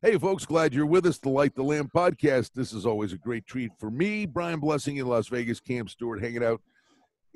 Hey, folks, glad you're with us. The Light the Lamp podcast. This is always a great treat for me. Brian Blessing in Las Vegas, Cam Stewart hanging out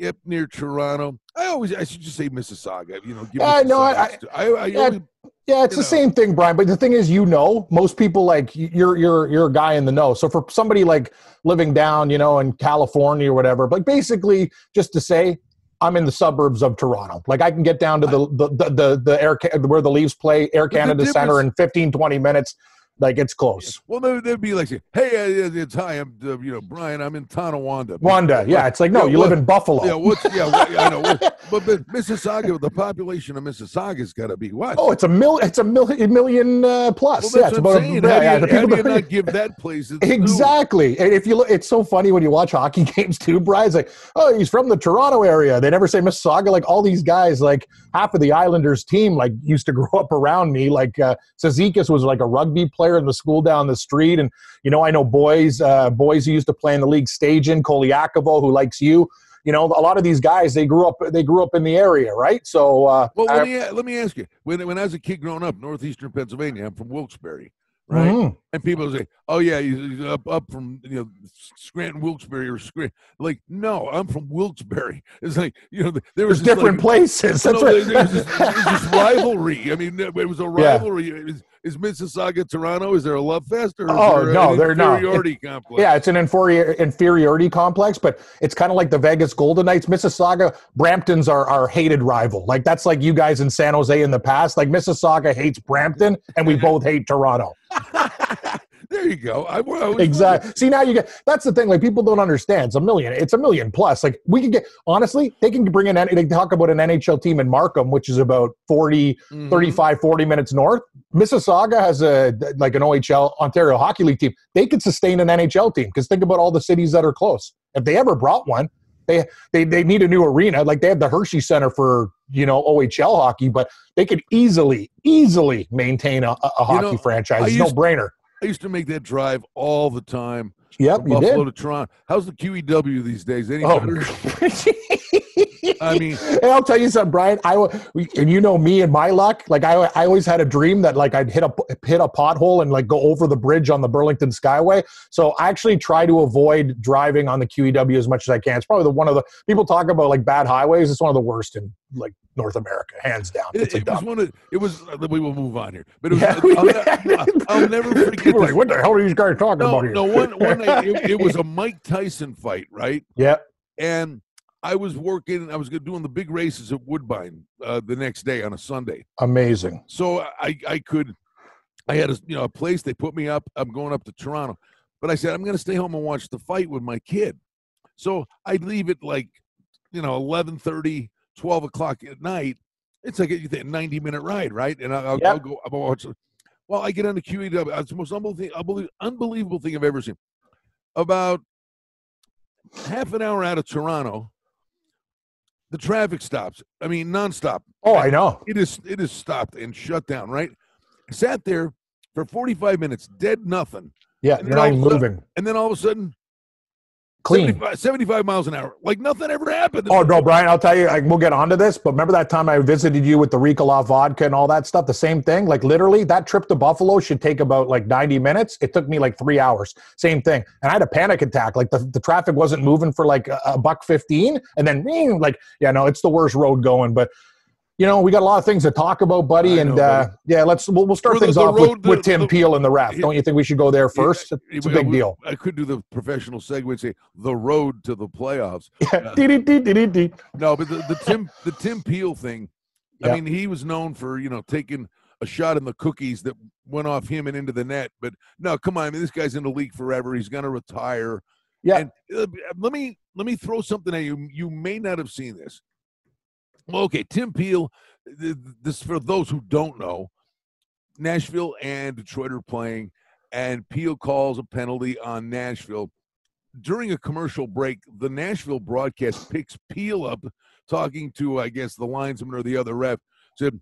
up near Toronto. I always, I should just say Mississauga. You know, give Yeah, no, I- I, I, yeah, always- Yeah, it's the know. same thing, Brian. But the thing is, you know, most people like you're you're you're a guy in the know. So for somebody like living down, you know, in California or whatever, but basically just to say, I'm in the suburbs of Toronto. Like I can get down to the the the the, the Air where the Leafs play, Air Canada Center in difference- 15 20 minutes. Like it's close. well, they- they'd be like, "Hey, uh, it's hi, I'm uh, you know Brian. I'm in Tonawanda." Wanda, yeah, it's like no, Yeah, you what- live in Buffalo. Yeah, what's yeah? I know, what, but, but Mississauga, the population of Mississauga's got to be what? Oh, it's a mil. It's a million million uh, plus. well, yeah, it's about yeah, how yeah, do the people do you not give that place? Exactly. And if you look, it's so funny when you watch hockey games too, Brian's like, oh, he's from the Toronto area. They never say Mississauga. Like all these guys, like half of the Islanders team, like used to grow up around me. Like uh, Sezikis was like a rugby player in the school down the street. And, you know, I know boys, uh, boys who used to play in the league stage in Koliakovo, who likes you. You know, a lot of these guys, they grew up, they grew up in the area, right? So, uh, Well, I- let me let me ask you. When when I was a kid growing up, northeastern Pennsylvania, I'm from Wilkes-Barre, right? mhm. And people say, "Oh yeah, he's up up from you know Scranton, Wilkes-Barre, or Scranton." Like, no, I'm from Wilkes-Barre. It's like you know there was different like, places. That's no, right. there, there was this, there was this rivalry. I mean, it was a Yeah. rivalry. Is, is Mississauga Toronto? Is there a love fest or is Oh, no, they're not. inferiority complex? Yeah, it's an inferior, inferiority complex, but it's kind of like the Vegas Golden Knights. Mississauga, Brampton's our, our hated rival. Like that's like you guys in San Jose in the past. Like Mississauga hates Brampton, and we both hate Toronto. there you go. I, I Exactly. See now you get that's the thing. Like people don't understand. It's a million. It's a million plus. Like we could get honestly, they can bring in. They talk about an NHL team in Markham, which is about 40, Mhm. 35, 40 minutes north. Mississauga has a like an OHL Ontario Hockey League team. They could sustain an NHL team because think about all the cities that are close. If they ever brought one, they they they need a new arena. Like they have the Hershey Center for you know OHL hockey, but they could easily easily maintain a, a hockey know, franchise. Used- no brainer. I used to make that drive all the time. Yep, you Buffalo did. to Toronto. How's the QEW these days? Any Oh. I mean, and I'll tell you something, Brian. I and you know me and my luck. Like I, I always had a dream that like I'd hit a hit a pothole and like go over the bridge on the Burlington Skyway. So I actually try to avoid driving on the QEW as much as I can. It's probably the one of the people talk about like bad highways. It's one of the worst in like North America, hands down. it, It's a it was one of it was. uh, We will move on here, but it was. Yeah, I'll, ne- I'll never forget. People like, what the hell are these guys talking No, about here? no. One one night it, it was a Mike Tyson fight, right? Yeah. And I was working. I was doing the big races at Woodbine uh, the next day on a Sunday. Amazing. So I I could, I had a you know a place. They put me up. I'm going up to Toronto, but I said I'm going to stay home and watch the fight with my kid. So I'd leave at like, you know, 11:30, 12 o'clock at night. It's like a 90 minute ride, right? And I'll, I'll go. I'll watch. Well, I get on the QEW. Uh, it's the most unbelievable thing, unbelie- unbelievable thing I've ever seen. About half an hour out of Toronto, the traffic stops. I mean, nonstop. Oh, I know. It is it is stopped and shut down, right? Sat there for 45 minutes, dead nothing. Yeah, And you're not even all of a moving. And then all of a sudden, Clean. 75, 75 miles an hour. Like nothing ever happened. Oh no, Brian! I'll tell you. Like, we'll get onto this, but remember that time I visited you with the Ricola vodka and all that stuff. The same thing. Like literally, that trip to Buffalo should take about like ninety minutes. It took me like three hours. Same thing, and I had a panic attack. Like the, the traffic wasn't moving for like a, a buck fifteen, and then like yeah, no, it's the worst road going. But you know, we got a lot of things to talk about, buddy. I and know, uh, yeah, let's we'll, we'll start the- things the off with, with Tim the- Peel and the ref. Don't you think we should go there Yeah, first? It's a big we- deal. I could do the professional segue and say the road to the playoffs. Yeah. Dee-dee-dee-dee-dee-dee. No, but the, the Tim the Tim Peel thing. Yeah. I mean, he was known for you know taking a shot in the cookies that went off him and into the net. But no, come on, I mean, this guy's in the league forever. He's going to retire. Yeah. And uh, let me let me throw something at you. You may not have seen this. Okay, Tim Peel. th- th- This for those who don't know. Nashville and Detroit are playing, and Peel calls a penalty on Nashville. During a commercial break, the Nashville broadcast picks Peel up talking to, I guess, the linesman or the other ref. Said,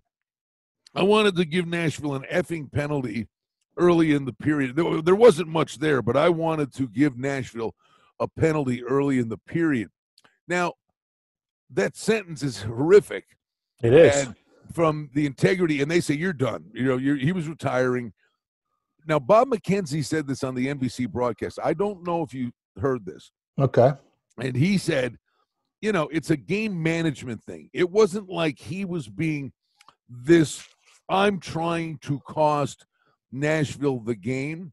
"I wanted to give Nashville an effing penalty early in the period. There, there wasn't much there, but I wanted to give Nashville a penalty early in the period." Now, that sentence is horrific It is. and from the integrity, and they say you're done. You know, you're, he was retiring. now Bob McKenzie said this on the NBC broadcast. I don't know if you heard this. Okay. And he said, you know, it's a game management thing. It wasn't like he was being this I'm trying to cost Nashville the game.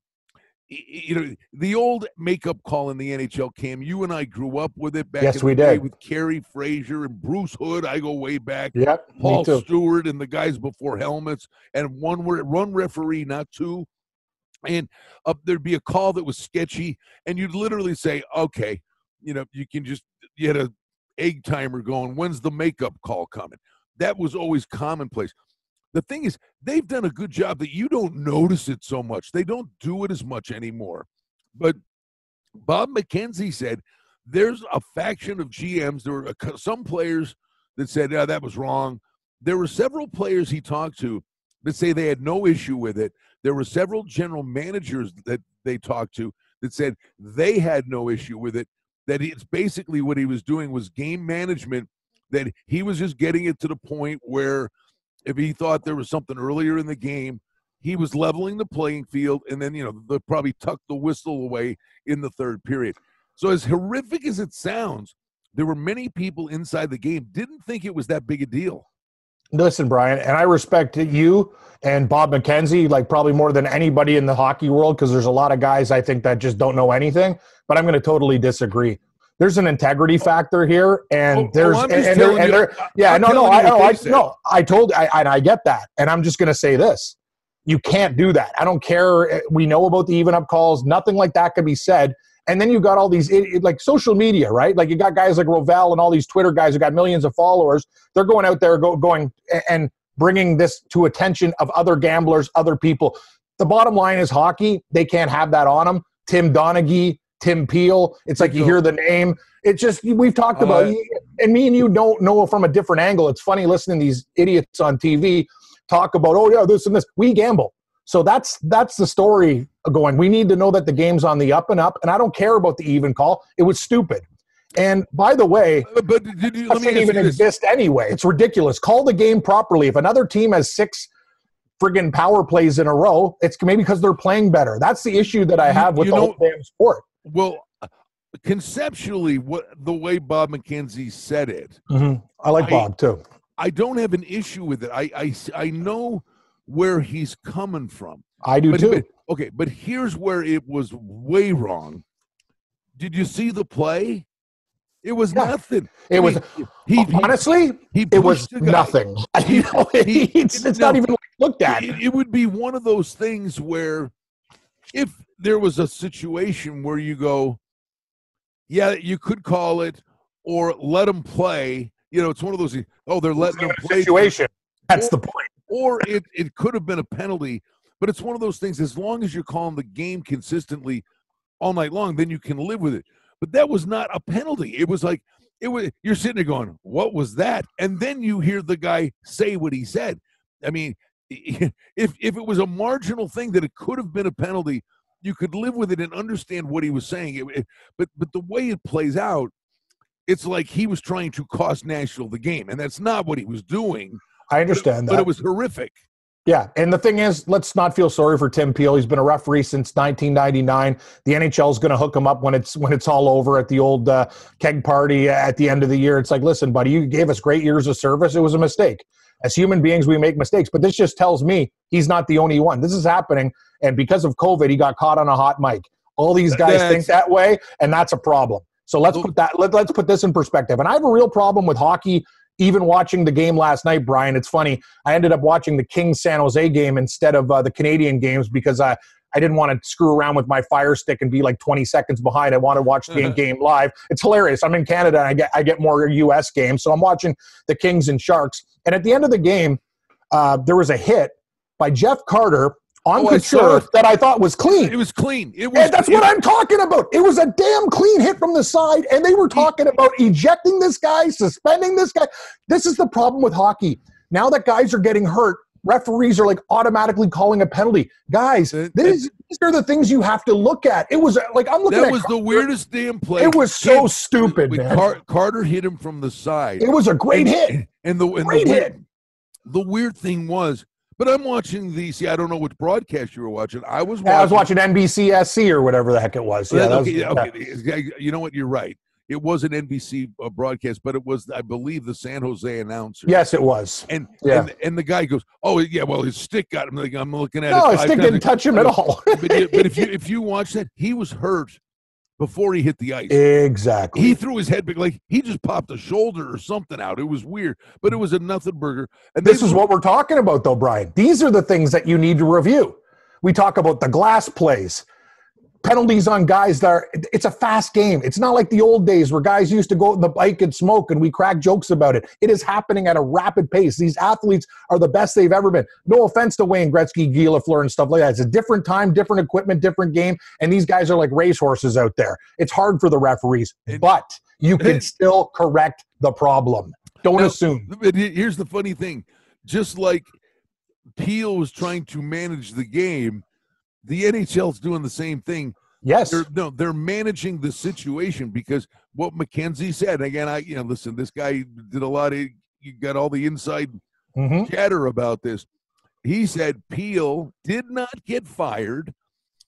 You know, the old makeup call in the NHL, Cam, you and I grew up with it back yes, in we day did. with Kerry Fraser and Bruce Hood. I go way back. Yep. Paul. Stewart and the guys before helmets, and one were one referee, not two. And up there'd be a call that was sketchy, and you'd literally say, "Okay, you know, you can just you had a egg timer going. When's the makeup call coming?" That was always commonplace. The thing is, they've done a good job that you don't notice it so much. They don't do it as much anymore. But Bob McKenzie said there's a faction of GMs. There were some players that said, "Yeah, that was wrong." There were several players he talked to that say they had no issue with it. There were several general managers that they talked to that said they had no issue with it. That it's basically what he was doing was game management. That he was just getting it to the point where if he thought there was something earlier in the game, he was leveling the playing field, and then you know they'll probably tuck the whistle away in the third period. So as horrific as it sounds, there were many people inside the game didn't think it was that big a deal. Listen, Brian, and I respect you and Bob McKenzie, like probably more than anybody in the hockey world, because there's a lot of guys I think that just don't know anything. But I'm going to totally disagree. There's an integrity factor here, and Oh, oh, there's and, and there- and there- yeah, I'm no, no, I, no, I, said. no, I told, I, and I get that, and I'm just going to say this: you can't do that. I don't care. eh, We know about the even up calls. Nothing like that can be said. And then you got all these it- like social media, right? Like you got guys like Rovell and all these Twitter guys who got millions of followers. They're going out there go, going and bringing this to attention of other gamblers, other people. The bottom line is hockey. They can't have that on them. Tim Donaghy, Tim Peel. It's like you hear the name. It's just we've talked about, Uh, and me and you don't know from a different angle. It's funny listening to these idiots on TV talk about, oh yeah, this and this. We gamble. So that's that's the story going. We need to know that the game's on the up and up, and I don't care about the even call. It was stupid. And by the way, But, but did you, let me doesn't even exist anyway. It's ridiculous. Call the game properly. If another team has six friggin' power plays in a row, it's maybe because they're playing better. That's the issue that I have with you the know- whole damn sport. Well, conceptually, what the way Bob McKenzie said it, mm-hmm. I like I- Bob too. I don't have an issue with it. I I, I know where he's coming from. I do But, too. but- okay, but here's where it was way wrong. Did you see the play? It was Yeah. nothing. It I was mean, he, he, honestly, he it was pushed the guy. nothing. You know, he- it's, it's not even looked at. It, it would be one of those things where if there was a situation where you go, yeah, you could call it or let them play. You know, it's one of those. Oh, they're letting them play. situation. That's the point. or it, it could have been a penalty, but it's one of those things. As long as you're calling the game consistently all night long, then you can live with it. But that was not a penalty. It was like it was. You're sitting there going, "What was that?" And then you hear the guy say what he said. I mean, if if it was a marginal thing that it could have been a penalty, you could live with it and understand what he was saying. It, it- but but the way it plays out, it's like he was trying to cost Nashville the game, and that's not what he was doing. I understand But that. But it was horrific. Yeah, and the thing is, let's not feel sorry for Tim Peel. He's been a referee since 1999. The NHL is going to hook him up when it's when it's all over at the old uh, keg party at the end of the year. It's like, listen, buddy, you gave us great years of service. It was a mistake. As human beings, we make mistakes, but this just tells me he's not the only one. This is happening, and because of COVID, he got caught on a hot mic. All these guys That's- think that way, and that's a problem. So let's put that. Let, let's put this in perspective. And I have a real problem with hockey. Even watching the game last night, Brian, it's funny. I ended up watching the Kings San Jose game instead of uh, the Canadian games because I, I didn't want to screw around with my fire stick and be like 20 seconds behind. I wanted to watch the game live. It's hilarious. I'm in Canada and I get, I get more US games. So I'm watching the Kings and Sharks. And at the end of the game, uh, there was a hit by Jeff Carter on Oh, Couture that I thought was clean. It was clean. It was. And that's it- what I'm talking about. It was a damn clean hit from the side, and they were talking about ejecting this guy, suspending this guy. This is the problem with hockey. Now that guys are getting hurt, referees are like automatically calling a penalty. Guys, Uh, these, are the things you have to look at. It was like I'm looking That at was the weirdest damn play. It was so stupid. Car- Carter hit him from the side. It was a great and, hit. And the and Great the, hit. the weird thing was But I'm watching the. See, I don't know which broadcast you were watching. I was. watching, I was watching NBCSN or whatever the heck it was. Yeah, okay, was, okay. Yeah. You know what? You're right. It was an NBC uh, broadcast, but it was, I believe, the San Jose announcer. Yes, it was. And yeah. and, and the guy goes, "Oh yeah, well his stick got him." Like, I'm looking at no, it. No, his stick didn't touch him at all. but, but if you if you watch that, he was hurt before he hit the ice. Exactly. He threw his head back like he just popped a shoulder or something out. It was weird, but it was a nothing burger. And this is what we're talking about, though, Brian. These are the things that you need to review. We talk about the glass plays penalties on guys that are it's a fast game. It's not like the old days where guys used to go on the bike and smoke and we crack jokes about it. It is happening at a rapid pace. These athletes are the best they've ever been. No offense to wayne gretzky guy lafleur and stuff like that. It's a different time different equipment different game and these guys are like racehorses out there. It's hard for the referees but you can still correct the problem. Don't now, assume. here's the funny thing. Just like peel was trying to manage the game the NHL's doing the same thing. Yes. They're, no, they're managing the situation because what McKenzie said, again, I, you know, listen, this guy did a lot of, you got all the inside mm-hmm. chatter about this. He said Peel did not get fired.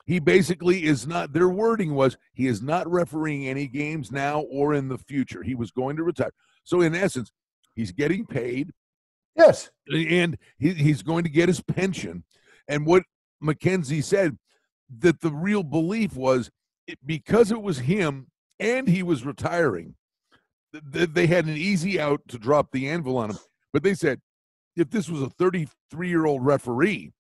He basically is not, their wording was he is not refereeing any games now or in the future. He was going to retire. So, in essence, he's getting paid. Yes. And he, he's going to get his pension. And what McKenzie said that the real belief was it, because it was him and he was retiring, th- they had an easy out to drop the anvil on him. But they said if this was a 33 year old referee,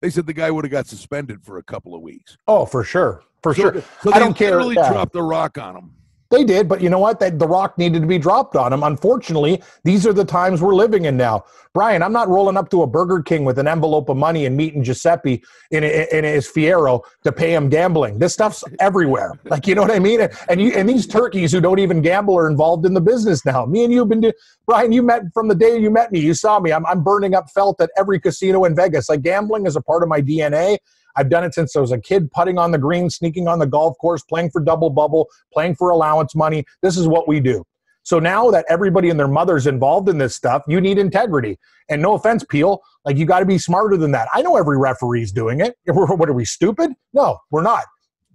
they said the guy would have got suspended for a couple of weeks. Oh, for sure, for so, sure. So I don't care. Really yeah. dropped the rock on him. They did, but you know what? That the rock needed to be dropped on him. Unfortunately, these are the times we're living in now. Brian, I'm not rolling up to a Burger King with an envelope of money and meeting Giuseppe in, in his Fiero to pay him gambling. This stuff's everywhere. Like you know what I mean? And you and these turkeys who don't even gamble are involved in the business now. Me and you have been doing. Brian, you met from the day you met me. You saw me. I'm, I'm burning up felt at every casino in Vegas. Like gambling is a part of my DNA. I've done it since I was a kid, putting on the green, sneaking on the golf course, playing for double bubble, playing for allowance money. This is what we do. So now that everybody and their mother's involved in this stuff, you need integrity. And no offense, Peel, like you got to be smarter than that. I know every referee's doing it. What are we stupid? No, we're not.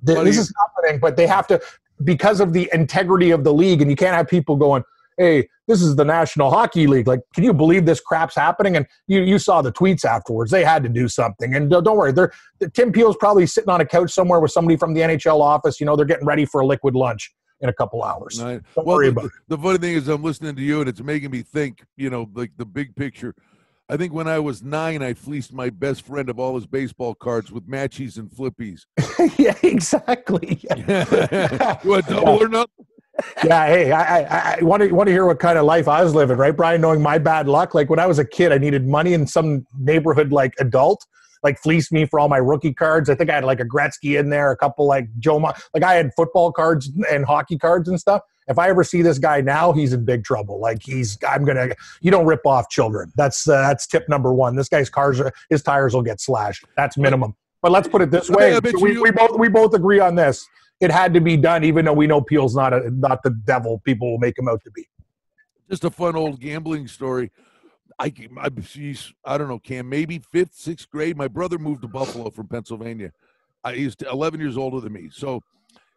This is happening, but they have to because of the integrity of the league, and you can't have people going, hey, this is the National Hockey League. Like, can you believe this crap's happening? And you, you saw the tweets afterwards. They had to do something. And don't worry, they're, Tim Peel's probably sitting on a couch somewhere with somebody from the NHL office. You know, they're getting ready for a liquid lunch in a couple hours. Right. Don't well, worry about the, it. The funny thing is, I'm listening to you, and it's making me think. You know, like the big picture. I think when I was nine, I fleeced my best friend of all his baseball cards with matchies and flippies. yeah, exactly. Yeah. you want double yeah. or nothing? Yeah, hey, I, I, I want to want to hear what kind of life I was living, right, Brian? Knowing my bad luck, like when I was a kid, I needed money, and some neighborhood like adult like fleeced me for all my rookie cards. I think I had like a Gretzky in there, a couple like Joe, Ma- like I had football cards and hockey cards and stuff. If I ever see this guy now, he's in big trouble. Like he's, I'm gonna, you don't rip off children. That's uh, that's tip number one. This guy's cars, are, his tires will get slashed. That's minimum. But let's put it this way: we, we both we both agree on this it had to be done, even though we know Peel's not a not the devil people will make him out to be. Just a fun old gambling story. I, I, I don't know, Cam, maybe fifth, sixth grade. My brother moved to Buffalo from Pennsylvania. I, he's 11 years older than me. So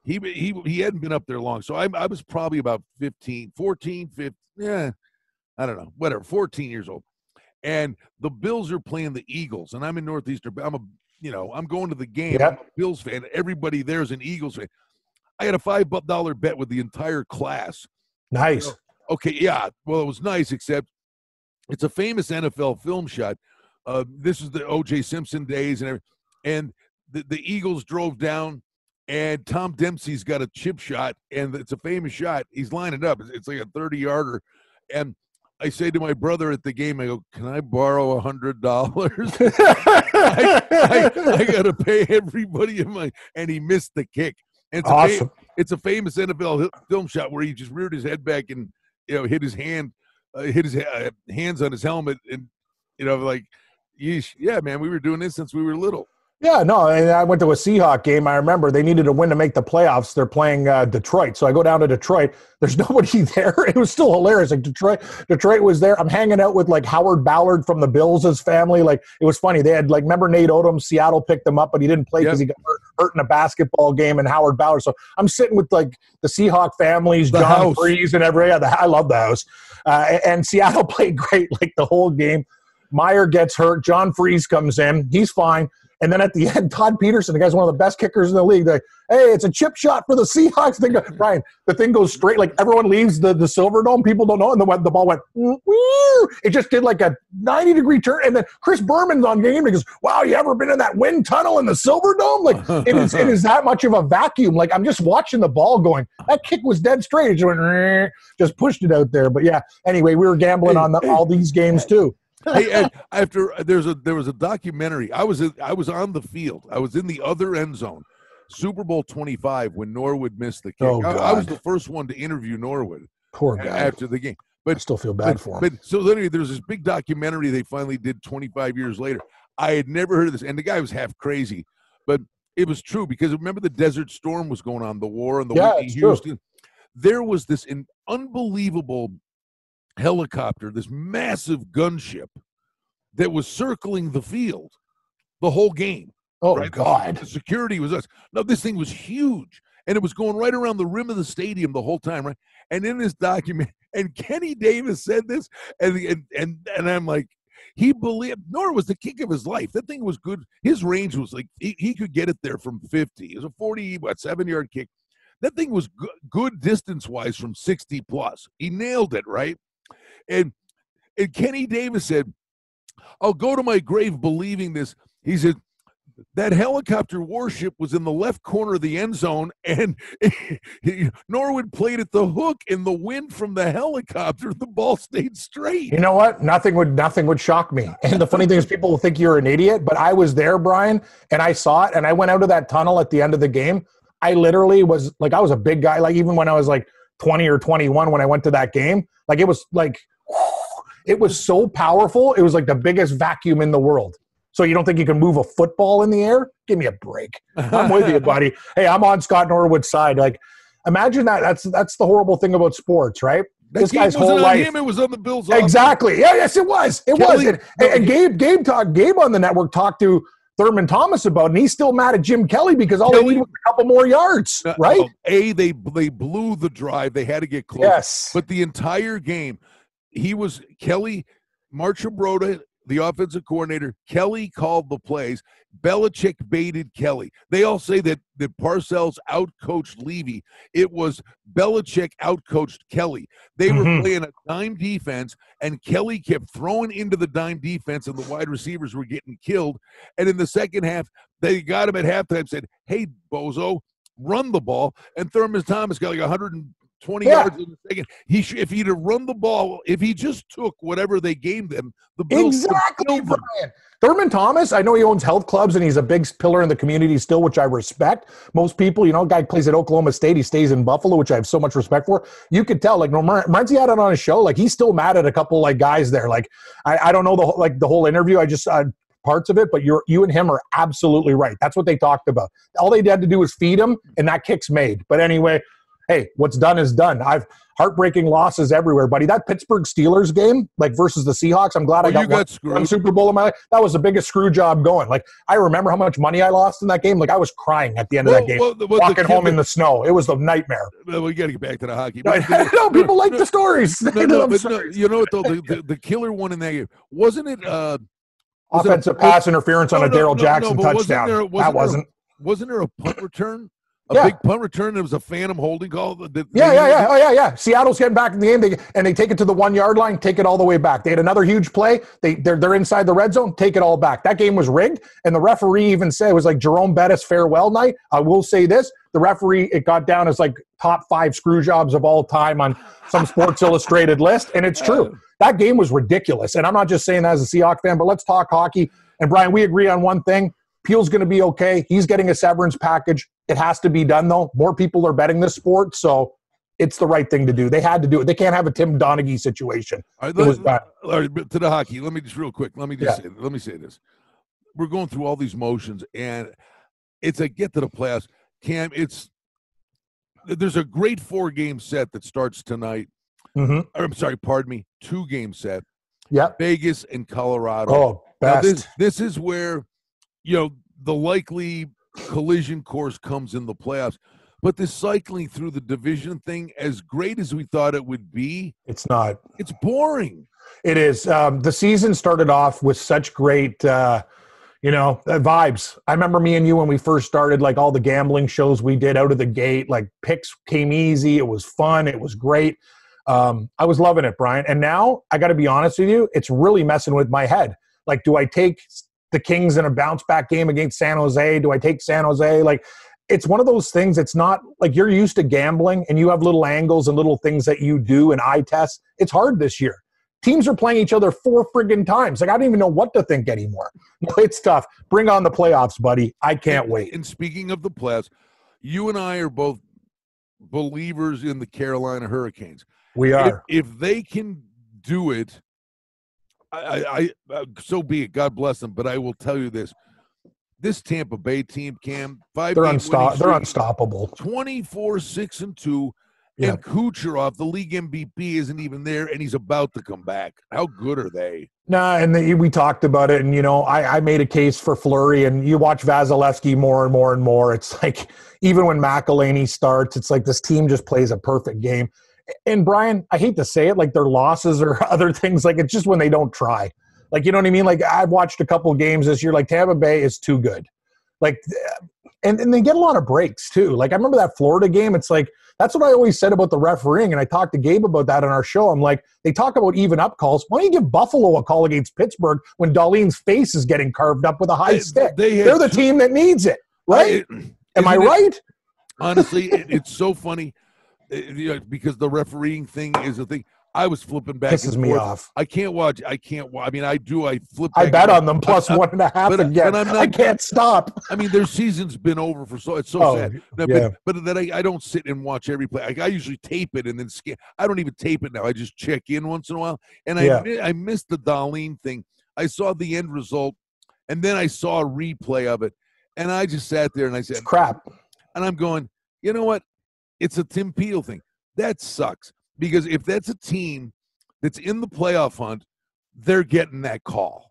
he, he, he hadn't been up there long. So I, I was probably about 15, 14, 15, yeah, I don't know, whatever, 14 years old. And the Bills are playing the Eagles, and I'm in Northeastern. I'm a you know, I'm going to the game. Yep. I'm a Bills fan. Everybody there is an Eagles fan. I had a five dollar bet with the entire class. Nice. You know, okay, yeah. Well, it was nice, except it's a famous NFL film shot. Uh, this is the O.J. Simpson days, and and the, the Eagles drove down, and Tom Dempsey's got a chip shot, and it's a famous shot. He's lining up. It's, it's like a thirty yarder, and I say to my brother at the game, I go, "Can I borrow a hundred dollars? I, I, I got to pay everybody in my." And he missed the kick. And it's awesome. A, it's a famous NFL film shot where he just reared his head back and you know hit his hand, uh, hit his uh, hands on his helmet, and you know like, yeesh, yeah, man, we were doing this since we were little. Yeah, no, and I went to a Seahawk game. I remember they needed a win to make the playoffs. They're playing uh, Detroit, so I go down to Detroit. There's nobody there. It was still hilarious. Like Detroit, Detroit was there. I'm hanging out with like Howard Ballard from the Bills' family. Like it was funny. They had like remember Nate Odomes. Seattle picked him up, but he didn't play because yep. he got hurt, hurt, in a basketball game. And Howard Ballard. So I'm sitting with like the Seahawk families, the John house. Friesz, and every. Yeah, the, I love the house. Uh, and Seattle played great like the whole game. Mirer gets hurt. John Friesz comes in. He's fine. And then at the end, Todd Peterson, the guy's one of the best kickers in the league. They're, hey, it's a chip shot for the Seahawks. Thing, Brian, the thing goes straight. Like everyone leaves the, the Silver Dome. People don't know. And the, the ball went, it just did like a 90 degree turn. And then Chris Berman's on game. He goes, wow, you ever been in that wind tunnel in the Silver Dome? Like it is, it is that much of a vacuum. Like I'm just watching the ball going, that kick was dead straight. It just went, just pushed it out there. But yeah, anyway, we were gambling on the, all these games too hey, after uh, there's a there was a documentary. I was I was on the field. I was in the other end zone. Super Bowl 25 when Norwood missed the kick. Oh, I, I, was the first one to interview Norwood. Poor guy. After the game. But I still feel bad but, for him. But so anyway, there's this big documentary they finally did 25 years later. I had never heard of this, and the guy was half crazy, but it was true because remember the Desert Storm was going on, the war and the yeah, Whitney Houston. True. There was this in, unbelievable helicopter, this massive gunship that was circling the field the whole game. Oh right? God! The security was us. No, this thing was huge, and it was going right around the rim of the stadium the whole time, right? And in this document, and Kenny Davis said this, and and and, and I'm like, he believed nor was the kick of his life. That thing was good. His range was like he, he could get it there from 50. It was a 40, what seven yard kick. That thing was good, good distance wise from 60 plus. He nailed it, right? And and Kenny Davis said I'll go to my grave believing this. He said, that helicopter warship was in the left corner of the end zone, and Norwood played at the hook in the wind from the helicopter. The ball stayed straight. You know what? Nothing would nothing would shock me. And the funny thing is, people will think you're an idiot, but I was there, Brian, and I saw it, and I went out of that tunnel at the end of the game. I literally was like, I was a big guy. Like even when I was like 20 or 21, when I went to that game, like it was like. It was so powerful. It was like the biggest vacuum in the world. So you don't think you can move a football in the air? Give me a break. I'm with you, buddy. Hey, I'm on Scott Norwood's side. Like, imagine that. That's that's the horrible thing about sports, right? That this guy's whole life. Him, it was on the Bills. Exactly. Yeah. Yes, it was. It Kelly, was. And, no, and Gabe, Gabe talked. Gabe on the network talked to Thurman Thomas about, and he's still mad at Jim Kelly because all Kelly, they needed was a couple more yards, uh, right? Uh, a they they blew the drive. They had to get close. Yes. But the entire game, he was Kelly Marchibroda, the offensive coordinator, Kelly called the plays. Belichick baited Kelly. They all say that that Parcells outcoached Levy. It was Belichick outcoached Kelly. They mm-hmm. were playing a dime defense, and Kelly kept throwing into the dime defense, and the wide receivers were getting killed. And in the second half, they got him at halftime. Said, "Hey, bozo, run the ball." And Thurman Thomas got like 100 20 yeah. yards in a second. He sh- if he'd have run the ball, if he just took whatever they gave them, the Bills exactly, Brian. Thurman Thomas, I know he owns health clubs and he's a big pillar in the community still, which I respect. Most people, you know, guy plays at Oklahoma State, he stays in Buffalo, which I have so much respect for. You could tell, like, Renzi had it on his show, like he's still mad at a couple like guys there. Like, I, I don't know the like the whole interview. I just uh, parts of it, but you're you and him are absolutely right. That's what they talked about. All they had to do was feed him, and that kick's made. But anyway, hey, what's done is done. I've heartbreaking losses everywhere, buddy. That Pittsburgh Steelers game, like versus the Seahawks, I'm glad I got, got one, one, Super Bowl in my life. That was the biggest screw job going. Like I remember how much money I lost in that game. Like I was crying at the end well, of that game, well, well, walking home in the snow. It was a nightmare. Well, we got to get back to the hockey. no, people like the stories. No, no, but no, you know what though? The, the, the, killer one in that game wasn't it? Uh, was offensive it a, pass interference on a Darrell Jackson touchdown. Wasn't there, wasn't that wasn't. Wasn't there a punt return a yeah. big punt return. It was a phantom holding call. Yeah, yeah, yeah. Oh, yeah, yeah. Seattle's getting back in the game, they, and they take it to the one yard line, take it all the way back. They had another huge play. They they're, they're inside the red zone, take it all back. That game was rigged, and the referee even said it was like Jerome Bettis farewell night. I will say this: the referee it got down as like top five screw jobs of all time on some Sports Illustrated list, and it's true. That game was ridiculous, and I'm not just saying that as a Seahawks fan, but let's talk hockey. And Brian, we agree on one thing: Peel's going to be okay. He's getting a severance package. It has to be done, though. More people are betting this sport, so it's the right thing to do. They had to do it. They can't have a Tim Donaghy situation. All right, let, all right, to the hockey. Let me just real quick. Let me just yeah. say, let me say this. we're going through all these motions, and it's a get to the playoffs. Cam, it's there's a great four game set that starts tonight. Mhm. Or, I'm sorry, pardon me, two game set. Yeah, Vegas and Colorado. Oh, Now, this this is where you know the likely collision course comes in the playoffs. But this cycling through the division thing, as great as we thought it would be, it's not. it's boring. It is. Um, the season started off with such great, uh, you know, uh, vibes. I remember me and you when we first started, like all the gambling shows we did out of the gate. Like picks came easy. It was fun. It was great. Um, I was loving it, Brian. And now I got to be honest with you, it's really messing with my head. Like, do I take the Kings in a bounce back game against San Jose? Do I take San Jose? Like, it's one of those things. It's not like you're used to gambling and you have little angles and little things that you do and eye test. It's hard this year teams are playing each other four friggin' times. Like I don't even know what to think anymore. It's tough. Bring on the playoffs, buddy. I can't And- wait. And speaking of the playoffs, you and I are both believers in the Carolina Hurricanes. We If, are. if they can do it, I, I, I uh, so be it. God bless them. But I will tell you this: this Tampa Bay team, Cam, 5 They're unstop. They're unstoppable. 24 6 and 2 Yeah. and Kucherov the league MVP isn't even there and he's about to come back how good are they Nah, and the, we talked about it, and you know, I, I made a case for Fleury, and you watch Vasilevsky more and more and more. It's like even when McElhinney starts, it's like this team just plays a perfect game. And Brian, I hate to say it, like their losses or other things, like it's just when they don't try. Like you know what I mean? Like I've watched a couple games this year. Like Tampa Bay is too good. Like, and and they get a lot of breaks too. Like I remember that Florida game. It's like that's what I always said about the refereeing, and I talked to Gabe about that on our show. I'm like, they talk about even up calls. Why don't you give Buffalo a call against Pittsburgh when Dahlin's face is getting carved up with a high They- stick? They They're the team that needs it, right? I- Am I isn't it- right? honestly it, it's so funny Eh, you know, because the refereeing thing is a thing I was flipping back Pisses me off. I can't watch I can't wa- I mean I do I flip I bet on them plus I- one and a half but- again. but I'm I can't stop. I mean their season's been over for so it's so Oh, sad No, yeah. but, but then I, I don't sit and watch every play. I, I usually tape it and then scan. I don't even tape it now. I just check in once in a while. And I Yeah. I missed the Dahlin thing. I saw the end result, and then I saw a replay of it, and I just sat there and I said, It's crap. and I'm going, you know what? It's a Tim Peel thing. That sucks because if that's a team that's in the playoff hunt, they're getting that call.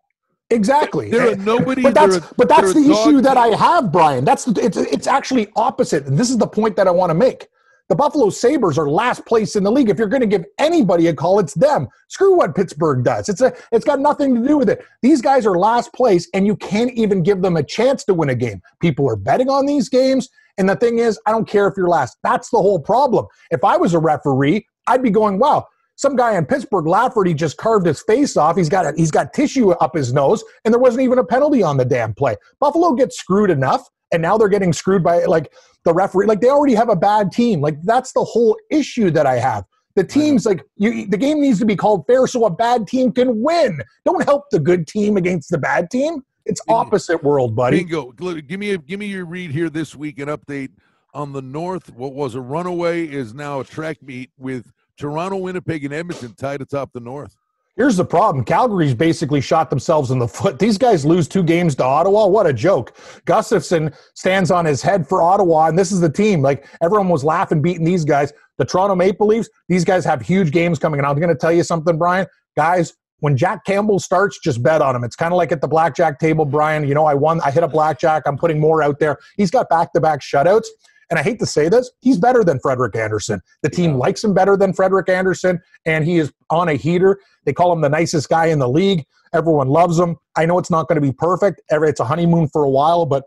Exactly. They're eh, nobody. but that's a- but that's the issue that I have, Brian. That's the, it's it's actually opposite, and this is the point that I want to make. The Buffalo Sabres are last place in the league. If you're going to give anybody a call, it's them. Screw what Pittsburgh does. It's a it's got nothing to do with it. These guys are last place, and you can't even give them a chance to win a game. People are betting on these games, and the thing is, I don't care if you're last. That's the whole problem. If I was a referee, I'd be going, "Wow, some guy in Pittsburgh, Lafferty, just carved his face off. He's got a, he's got tissue up his nose, and there wasn't even a penalty on the damn play. Buffalo gets screwed enough, and now they're getting screwed by like the referee. Like they already have a bad team. Like that's the whole issue that I have. The teams like you, the game needs to be called fair so a bad team can win. Don't help the good team against the bad team. It's opposite world, buddy. Bingo. Give me a give me your read here this week. An update on the North. What was a runaway is now a track meet with Toronto, Winnipeg, and Edmonton tied atop the North. Here's the problem. Calgary's basically shot themselves in the foot. These guys lose two games to Ottawa. What a joke. Gustavsson stands on his head for Ottawa, and this is the team. Like everyone was laughing, beating these guys. The Toronto Maple Leafs, these guys have huge games coming. And I'm going to tell you something, Brian. Guys, when Jack Campbell starts, just bet on him. It's kind of like at the blackjack table, Brian. You know, I won, I hit a blackjack. I'm putting more out there. He's got back to back shutouts. And I hate to say this, he's better than Frederik Andersen. The team Yeah. likes him better than Frederik Andersen, and he is on a heater. They call him the nicest guy in the league. Everyone loves him. I know it's not going to be perfect. It's a honeymoon for a while, but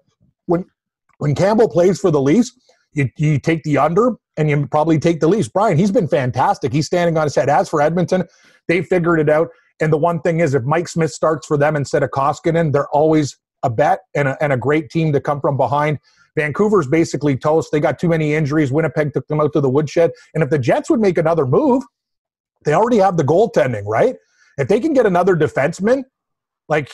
when when Campbell plays for the Leafs, you, you take the under and you probably take the Leafs. Brian, he's been fantastic. He's standing on his head. As for Edmonton, they figured it out. And the one thing is, if Mike Smith starts for them instead of Koskinen, they're always a bet and a, and a great team to come from behind. Vancouver's basically toast. They got too many injuries. Winnipeg took them out to the woodshed. And if the Jets would make another move, they already have the goaltending, right? If they can get another defenseman, like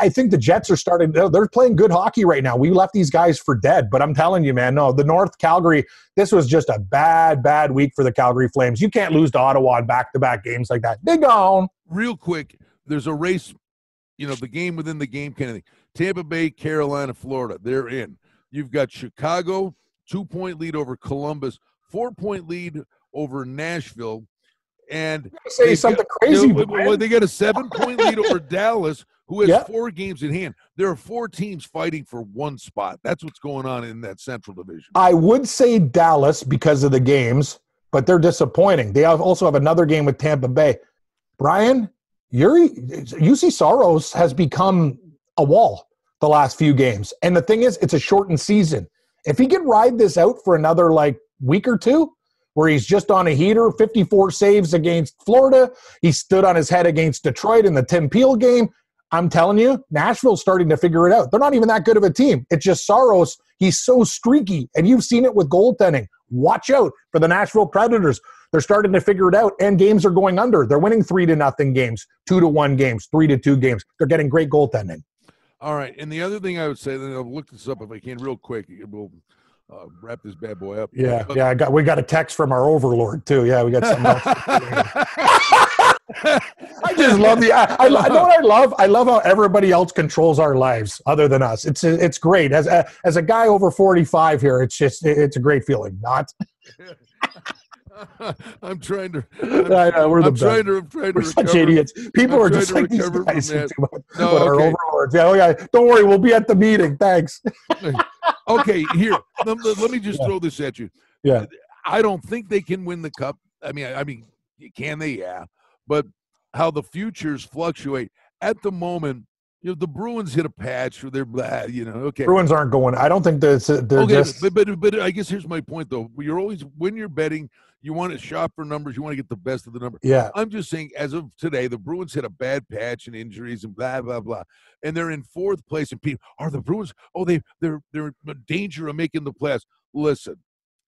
I think the Jets are starting. They're playing good hockey right now. We left these guys for dead, but I'm telling you, man, no, the North Calgary. This was just a bad, bad week for the Calgary Flames. You can't lose to Ottawa in back-to-back games like that. They gone. Real quick, there's a race you know, the game within the game kind of thing. Tampa Bay, Carolina, Florida, they're in. You've got Chicago, two point lead over Columbus, four point lead over Nashville. And say something got- crazy. they- well, they got a seven point lead over Dallas, who has Yeah. four games in hand. There are four teams fighting for one spot. That's what's going on in that Central Division. I would say Dallas because of the games, but they're disappointing. They also have another game with Tampa Bay. Brian, Yuri, UC Saros has become a wall the last few games. And the thing is, it's a shortened season. If he could ride this out for another like week or two, where he's just on a heater, 54 saves against Florida, he stood on his head against Detroit in the Tim Peel game. I'm telling you, Nashville's starting to figure it out. They're not even that good of a team. It's just Saros. He's so streaky, and you've seen it with goaltending. Watch out for the Nashville Predators. They're starting to figure it out, and games are going under. They're winning three to nothing games, two to one games, three to two games. They're getting great goaltending. All right. And the other thing I would say, then I'll look this up if I can real quick. We'll uh, wrap this bad boy up. Yeah, But- yeah. I got we got a text from our overlord too. Yeah, we got something else. I just love the. I, I, I know what I love. I love how everybody else controls our lives other than us. It's it's great. As a, as a guy over forty five here, it's just it's a great feeling. Not. I'm trying to. I know, we're the I'm best. trying to. I'm trying We're such recover. idiots. People I'm are just like these guys. What, No, what our okay. overlords. Yeah, oh yeah. Don't worry, we'll be at the meeting. Thanks. okay, here. Let, me just Yeah. throw this at you. Yeah. I don't think they can win the cup. I mean, I, I mean, can they? Yeah, but how the futures fluctuate at the moment. You know, the Bruins hit a patch, or they're blah. You know, okay. Bruins aren't going. I don't think there's. They're okay, just. but, but but I guess here's my point though. You're always when you're betting, you want to shop for numbers. You want to get the best of the number. yeah. I'm just saying, as of today, the Bruins hit a bad patch and injuries and blah blah blah, and they're in fourth place. And people are the Bruins. Oh, they they're they're in danger of making the playoffs. Listen,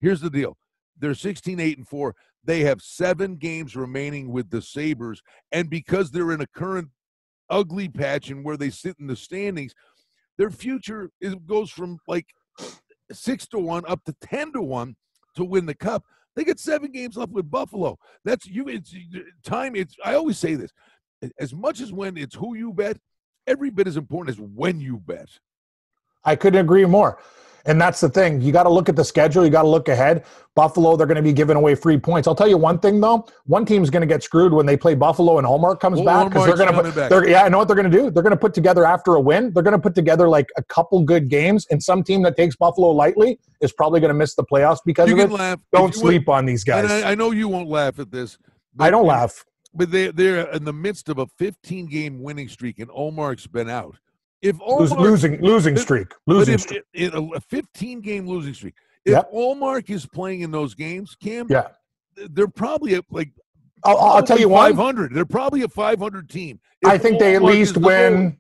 here's the deal: they're 16, 8, and four. They have seven games remaining with the Sabres, and because they're in a current ugly patch and where they sit in the standings, their future is, goes from like six to one up to ten to one to win the cup. They got seven games left with Buffalo. That's you. It's time. It's. I always say this. As much as when it's who you bet, every bit as important as when you bet. I couldn't agree more. And that's the thing. You got to look at the schedule. You got to look ahead. Buffalo, they're going to be giving away free points. I'll tell you one thing though. One team's going to get screwed when they play Buffalo and Ullmark comes Well, back because they're going to put. They're, yeah, I know what they're going to do. They're going to put together after a win. They're going to put together like a couple good games, and some team that takes Buffalo lightly is probably going to miss the playoffs because You of can it. laugh. Don't you would- sleep on these guys. And I, I know you won't laugh at this. I don't laugh. But they they're in the midst of a 15 game winning streak, and Omar's been out. If Lose- losing losing streak. Losing if streak. in a 15 game losing streak, if Yep. Ullmark is playing in those games, Cam, Yeah. they're probably like I'll, I'll tell you what. 500. They're probably a 500 team. If I think they at Ullmark least win.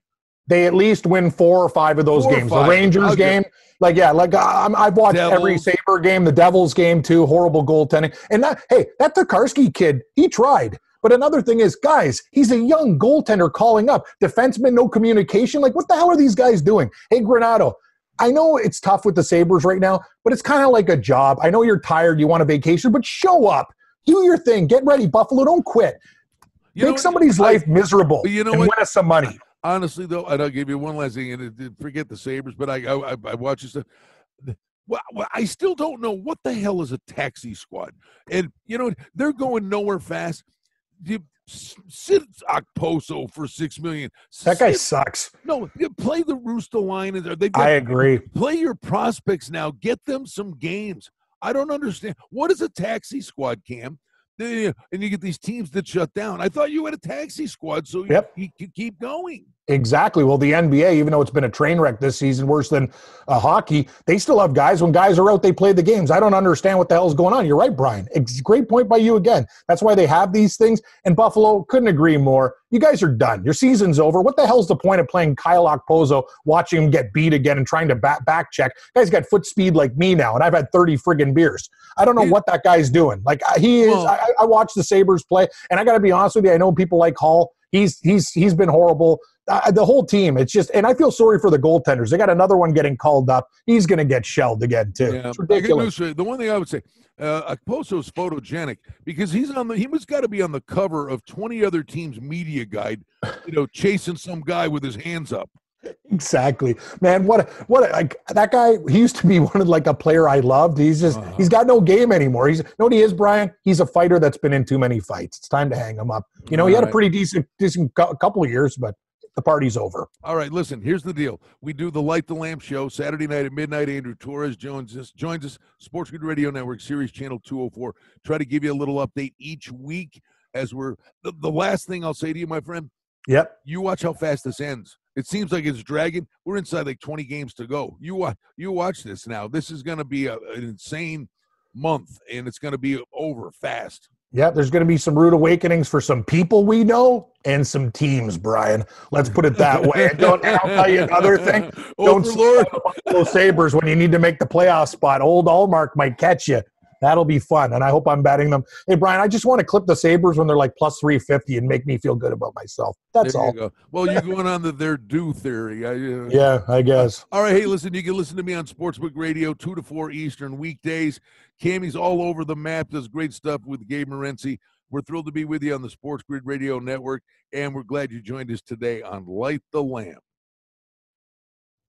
They at least win four or five of those Four games. The Rangers Okay. game, like yeah, like I'm, I've watched every Sabre game, the Devils game too. Horrible goaltending, and that hey, that Tokarski kid, he tried. But another thing is, guys, he's a young goaltender calling up. Defenseman, no communication. Like, what the hell are these guys doing? Hey, Granato, I know it's tough with the Sabres right now, but it's kind of like a job. I know you're tired, you want a vacation, but show up. Do your thing. Get ready, Buffalo. Don't quit. You Make what? somebody's I- life miserable you know and what? win us some money. honestly though, and I'll give you one last thing, and forget the Sabres, but I I, I- I watch this stuff. Well, I still don't know what the hell is a taxi squad, and you know they're going nowhere fast. You sit Okposo for six million. That guy Sit- sucks. no, you play the Rooster line, and they've got I agree. play your prospects now. Get them some games. I don't understand. What is a taxi squad, Cam? And you get these teams that shut down. I thought you had a taxi squad, so you, Yep. you could keep going. Exactly. Well, the NBA, even though it's been a train wreck this season, worse than uh, hockey, they still have guys. When guys are out, they play the games. I don't understand what the hell's going on. You're right, Brian. It's great point by you again. That's why they have these things. And Buffalo couldn't agree more. You guys are done. Your season's over. What the hell's the point of playing Kyle Okposo, watching him get beat again and trying to back, back check? Guy's got foot speed like me now, and I've had 30 friggin' beers. I don't know what that guy's doing. Like he is. I, I watch the Sabres play, and I got to be honest with you. I know people like Hall. He's he's he's been horrible. Uh, the whole team. It's just, and I feel sorry for the goaltenders. They got another one getting called up. He's going to get shelled again too. Yeah. It's ridiculous. news. The one thing I would say, uh, Okposo's photogenic because he's on the he was got to be on the cover of 20 other teams' media guide, you know, chasing some guy with his hands up. Exactly, man. What? a- What? a- Like that guy. He used to be one of like a player I loved. He's just Uh-huh. he's got no game anymore. He's know what he is, Brian. He's a fighter that's been in too many fights. It's time to hang him up. You know, he had a pretty decent decent cou- couple of years, but the party's over. All right, listen, here's the deal. We do the Light the Lamp show Saturday night at midnight. Andrew Torres joins us, joins us, Sports Grid Radio Network, Sirius Channel 204. Try to give you a little update each week as we're the, the last thing I'll say to you, my friend, Yep. you watch how fast this ends. It seems like it's dragging. We're inside like 20 games to go. You watch you watch this now. This is gonna be a, an insane month and it's gonna be over fast. Yeah, there's going to be some rude awakenings for some people we know and some teams, Brian. Let's put it that way. And don't, I'll tell you another thing. Don't Overlord. Sabres when you need to make the playoff spot. Old Ullmark might catch you. That'll be fun. And I hope I'm batting them. Hey, Brian, I just want to clip the Sabres when they're like plus 350 and make me feel good about myself. That's all. you. Well, you're going on the their due theory. I, uh, Yeah, I guess. All right, hey, listen, you can listen to me on Sportsbook Radio, 2 to 4 Eastern weekdays. Cammy's all over the map, does great stuff with Gabe Morency. We're thrilled to be with you on the Sports Grid Radio Network, and we're glad you joined us today on Light the Lamp.